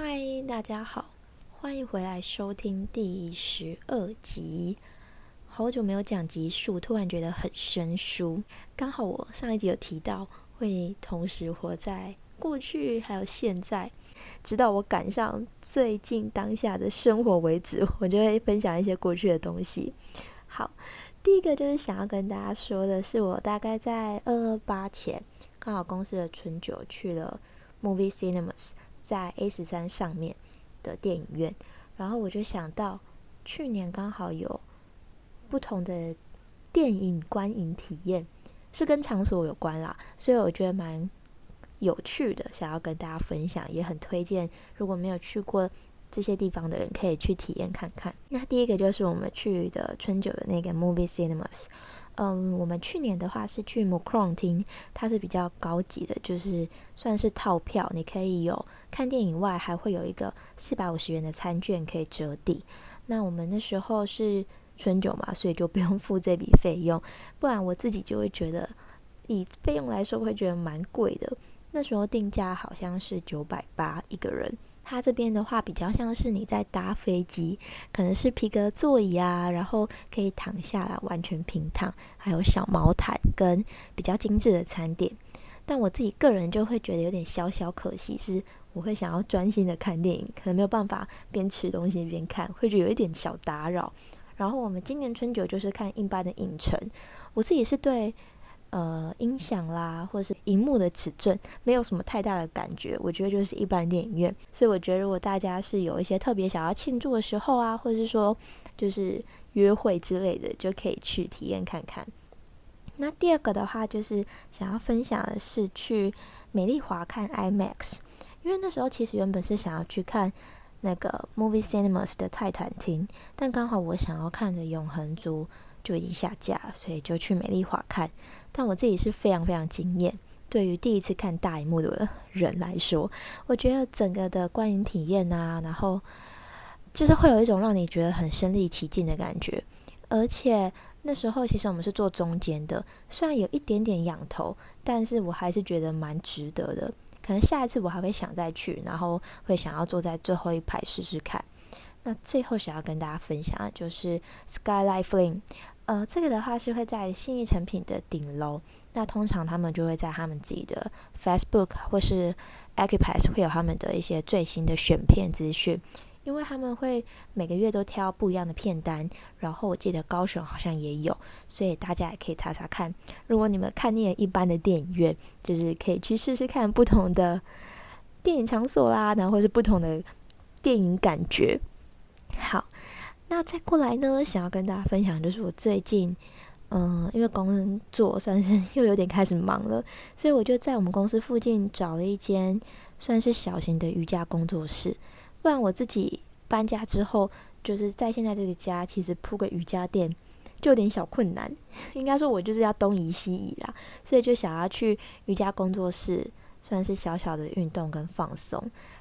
嗨，大家好，欢迎回来收听第十二集。好久没有讲集数，突然觉得很生疏。刚好我上一集有提到，会同时活在过去还有现在，直到我赶上最近当下的生活为止，我就会分享一些过去的东西。好，第一个就是想要跟大家说的是，我大概在二二八前，刚好公司的春酒去了 Movie Cinemas。在 A 十三上面的电影院，然后我就想到，去年刚好有不同的电影观影体验，是跟场所有关啦，所以我觉得蛮有趣的，想要跟大家分享，也很推荐，如果没有去过这些地方的人，可以去体验看看。那第一个就是我们去的春酒的那个 Movie Cinemas。嗯，我们去年的话是去 Mukron 厅，它是比较高级的，就是算是套票，你可以有看电影外，还会有一个四百五十元的餐券可以折抵。那我们那时候是春酒嘛，所以就不用付这笔费用，不然我自己就会觉得以费用来说会觉得蛮贵的。那时候定价好像是九百八一个人。它这边的话比较像是你在搭飞机，可能是皮革座椅啊，然后可以躺下来完全平躺，还有小毛毯跟比较精致的餐点。但我自己个人就会觉得有点小小可惜，是我会想要专心的看电影，可能没有办法边吃东西边看，会觉得有一点小打扰。然后我们今年春酒就是看一般的影城，我自己是对。呃，音响啦，或是荧幕的尺寸，没有什么太大的感觉。我觉得就是一般电影院，所以我觉得如果大家是有一些特别想要庆祝的时候啊，或者是说就是约会之类的，就可以去体验看看。那第二个的话，就是想要分享的是去美丽华看 IMAX，因为那时候其实原本是想要去看那个 Movie Cinemas 的泰坦厅，但刚好我想要看的永恒族。就已经下架，所以就去美丽华看。但我自己是非常非常惊艳。对于第一次看大荧幕的人来说，我觉得整个的观影体验啊，然后就是会有一种让你觉得很身临其境的感觉。而且那时候其实我们是坐中间的，虽然有一点点仰头，但是我还是觉得蛮值得的。可能下一次我还会想再去，然后会想要坐在最后一排试试看。那最后想要跟大家分享的就是 Skyline Film。呃，这个的话是会在信义成品的顶楼。那通常他们就会在他们自己的 Facebook 或是 Accupass 会有他们的一些最新的选片资讯，因为他们会每个月都挑不一样的片单。然后我记得高雄好像也有，所以大家也可以查查看。如果你们看腻了一般的电影院，就是可以去试试看不同的电影场所啦，然后是不同的电影感觉。好。那再过来呢，想要跟大家分享，就是我最近，嗯，因为工作算是 又有点开始忙了，所以我就在我们公司附近找了一间算是小型的瑜伽工作室。不然我自己搬家之后，就是在现在这个家，其实铺个瑜伽垫就有点小困难。应该说，我就是要东移西移啦，所以就想要去瑜伽工作室，算是小小的运动跟放松。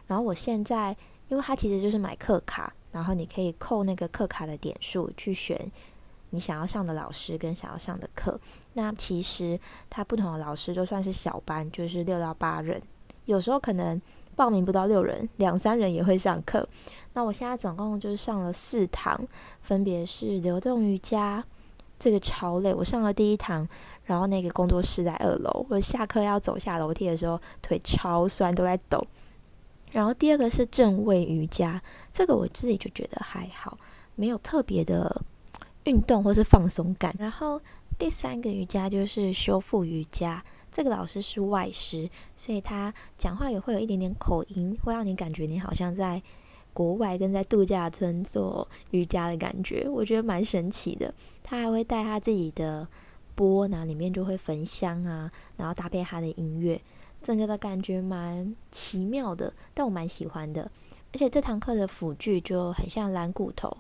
然后我现在，因为它其实就是买课卡。然后你可以扣那个课卡的点数去选你想要上的老师跟想要上的课。那其实他不同的老师就算是小班，就是六到八人，有时候可能报名不到六人，两三人也会上课。那我现在总共就是上了四堂，分别是流动瑜伽，这个超累。我上了第一堂，然后那个工作室在二楼，我下课要走下楼梯的时候腿超酸，都在抖。然后第二个是正位瑜伽，这个我自己就觉得还好，没有特别的运动或是放松感。然后第三个瑜伽就是修复瑜伽，这个老师是外师，所以他讲话也会有一点点口音，会让你感觉你好像在国外跟在度假村做瑜伽的感觉，我觉得蛮神奇的。他还会带他自己的钵，然后里面就会焚香啊，然后搭配他的音乐。整个的感觉蛮奇妙的，但我蛮喜欢的。而且这堂课的辅具就很像蓝骨头，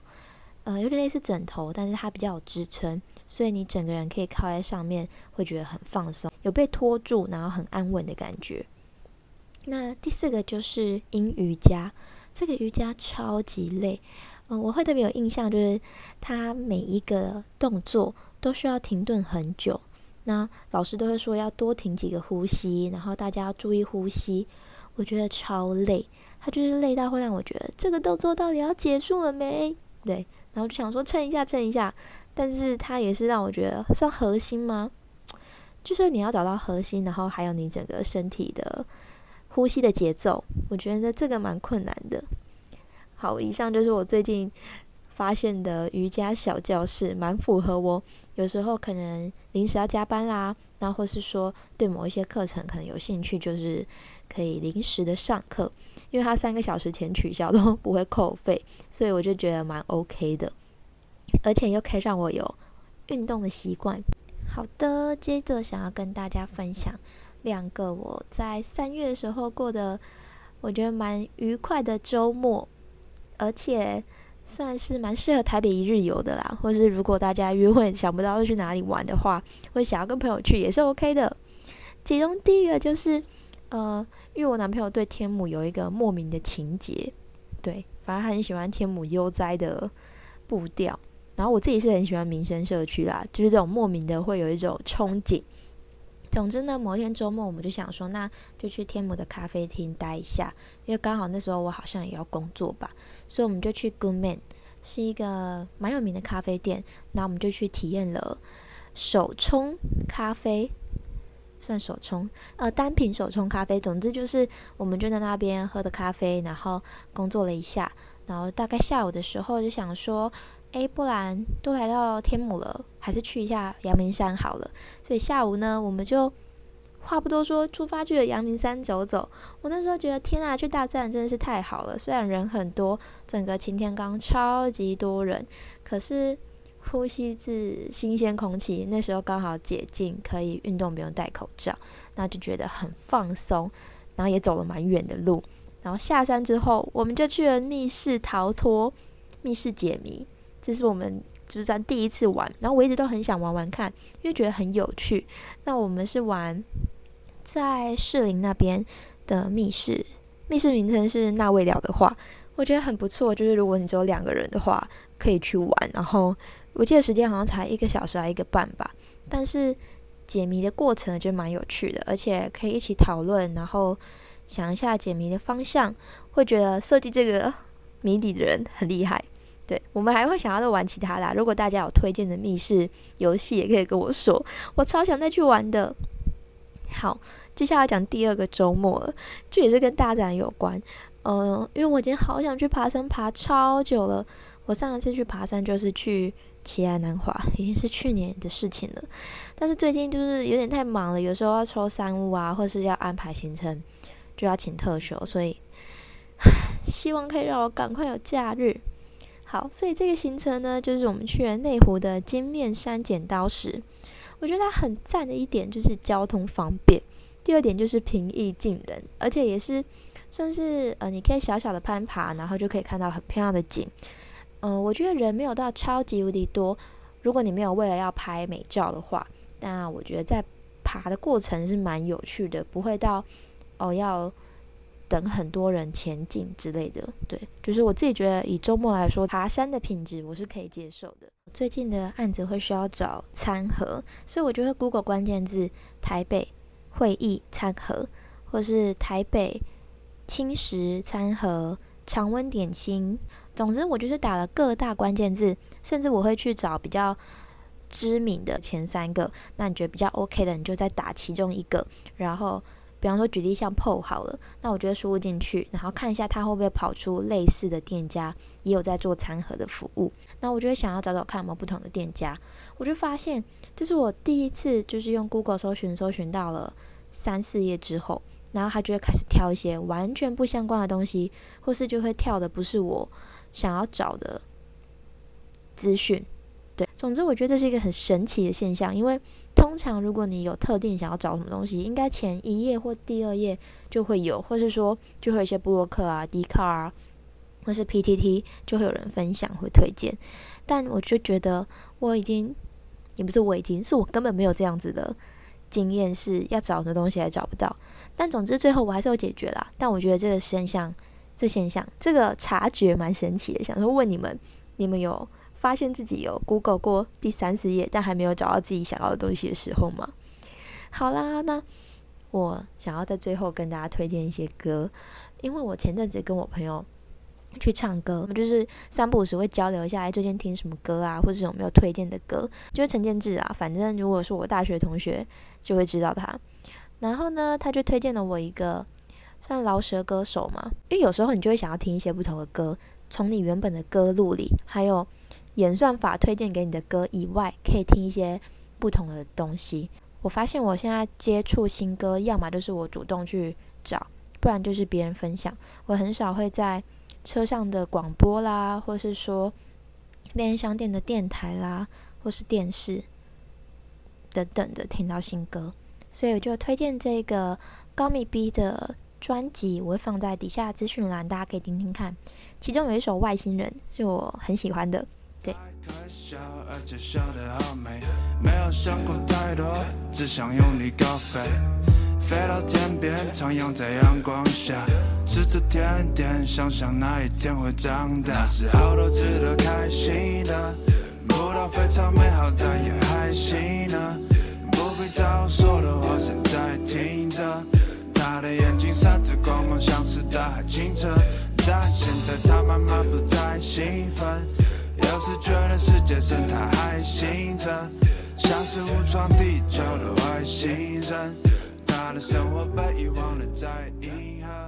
呃，有点类似枕头，但是它比较有支撑，所以你整个人可以靠在上面，会觉得很放松，有被托住，然后很安稳的感觉。那第四个就是阴瑜伽，这个瑜伽超级累，嗯、我会特别有印象，就是它每一个动作都需要停顿很久。那老师都会说要多停几个呼吸，然后大家要注意呼吸。我觉得超累，他就是累到会让我觉得这个动作到底要结束了没？对，然后就想说撑一下，撑一下。但是他也是让我觉得算核心吗？就是你要找到核心，然后还有你整个身体的呼吸的节奏，我觉得这个蛮困难的。好，以上就是我最近发现的瑜伽小教室，蛮符合我有时候可能临时要加班啦，然后或是说对某一些课程可能有兴趣，就是可以临时的上课，因为它三个小时前取消都 不会扣费，所以我就觉得蛮 OK 的。而且又可以让我有运动的习惯。好的，接着想要跟大家分享两个我在三月的时候过的，我觉得蛮愉快的周末，而且算是蛮适合台北一日游的啦。或是如果大家约会想不到要去哪里玩的话，或想要跟朋友去也是 OK 的。其中第一个就是，呃，因为我男朋友对天母有一个莫名的情结，对，反正他很喜欢天母悠哉的步调。然后我自己是很喜欢民生社区啦，就是这种莫名的会有一种憧憬。总之呢，某一天周末我们就想说，那就去天母的咖啡厅待一下，因为刚好那时候我好像也要工作吧，所以我们就去 Goodman，是一个蛮有名的咖啡店。那我们就去体验了手冲咖啡，算手冲，呃，单品手冲咖啡。总之就是我们就在那边喝的咖啡，然后工作了一下，然后大概下午的时候就想说。诶，不然都来到天母了，还是去一下阳明山好了。所以下午呢，我们就话不多说，出发去了阳明山走走。我那时候觉得，天啊，去大自然真的是太好了。虽然人很多，整个擎天岗超级多人，可是呼吸自新鲜空气。那时候刚好解禁，可以运动，不用戴口罩，那就觉得很放松。然后也走了蛮远的路。然后下山之后，我们就去了密室逃脱、密室解谜。这是我们就是算第一次玩，然后我一直都很想玩玩看，因为觉得很有趣。那我们是玩在士林那边的密室，密室名称是那未了的话，我觉得很不错。就是如果你只有两个人的话，可以去玩。然后我记得时间好像才一个小时还一个半吧，但是解谜的过程就蛮有趣的，而且可以一起讨论，然后想一下解谜的方向，会觉得设计这个 谜底的人很厉害。对，我们还会想要再玩其他的。如果大家有推荐的密室游戏，也可以跟我说，我超想再去玩的。好，接下来讲第二个周末了，这也是跟大自然有关。嗯、因为我已经好想去爬山，爬超久了。我上一次去爬山就是去奇莱南华，已经是去年的事情了。但是最近就是有点太忙了，有时候要抽山务啊，或是要安排行程，就要请特休，所以 希望可以让我赶快有假日。好，所以这个行程呢，就是我们去了内湖的金面山剪刀石。我觉得它很赞的一点就是交通方便，第二点就是平易近人，而且也是算是呃，你可以小小的攀爬，然后就可以看到很漂亮的景。嗯、我觉得人没有到超级无敌多，如果你没有为了要拍美照的话，那我觉得在爬的过程是蛮有趣的，不会到哦要。等很多人前进之类的，对，就是我自己觉得以周末来说，爬山的品质我是可以接受的。最近的案子会需要找餐盒，所以我就会 Google 关键字台北会议餐盒，或是台北轻食餐盒、常温点心。总之，我就是打了各大关键字，甚至我会去找比较知名的前三个。那你觉得比较 OK 的，你就再打其中一个，然后。比方说，举例像 PO 好了，那我觉得输入进去，然后看一下它会不会跑出类似的店家也有在做餐盒的服务。那我就会想要找找看有没有不同的店家。我就发现，这是我第一次就是用 Google 搜寻，搜寻到了三四页之后，然后它就会开始跳一些完全不相关的东西，或是就会跳的不是我想要找的资讯。对，总之我觉得这是一个很神奇的现象，因为。通常，如果你有特定想要找什么东西，应该前一页或第二页就会有，或是说就会有一些部落客啊、Dcard 啊，或是 PTT 就会有人分享会推荐。但我就觉得我已经，也不是我已经，是我根本没有这样子的经验，是要找的东西还找不到。但总之最后我还是有解决啦。但我觉得这个现象，这现象，这个察觉蛮神奇的。想说问你们，你们有？发现自己有 Google 过第三四页，但还没有找到自己想要的东西的时候吗？好啦，那我想要在最后跟大家推荐一些歌。因为我前阵子跟我朋友去唱歌，就是三不五时会交流一下，哎，最近听什么歌啊，或者有没有推荐的歌。就是陈建志啊，反正如果是我大学同学，就会知道他。然后呢，他就推荐了我一个像饶舌歌手嘛，因为有时候你就会想要听一些不同的歌，从你原本的歌路里，还有演算法推荐给你的歌以外，可以听一些不同的东西。我发现我现在接触新歌，要么就是我主动去找，不然就是别人分享。我很少会在车上的广播啦，或是说便利商店的电台啦，或是电视等等的听到新歌，所以我就推荐这个高米 B 的专辑，我会放在底下资讯栏，大家可以听听看。其中有一首《外星人》是我很喜欢的，对。没有想过太多，只想用力高飞，飞到天边，徜徉在阳光下，吃着甜点，想想那一天会长大。那时候都值得开心的，不到非常美好，但也还行呢。不必早说的话，谁在听着？他的眼睛闪着光芒，像是大海清澈。但现在他慢慢不再兴奋，是觉得世界生态还行着。像是误闯地球的外星人，他的生活被遗忘了在银河。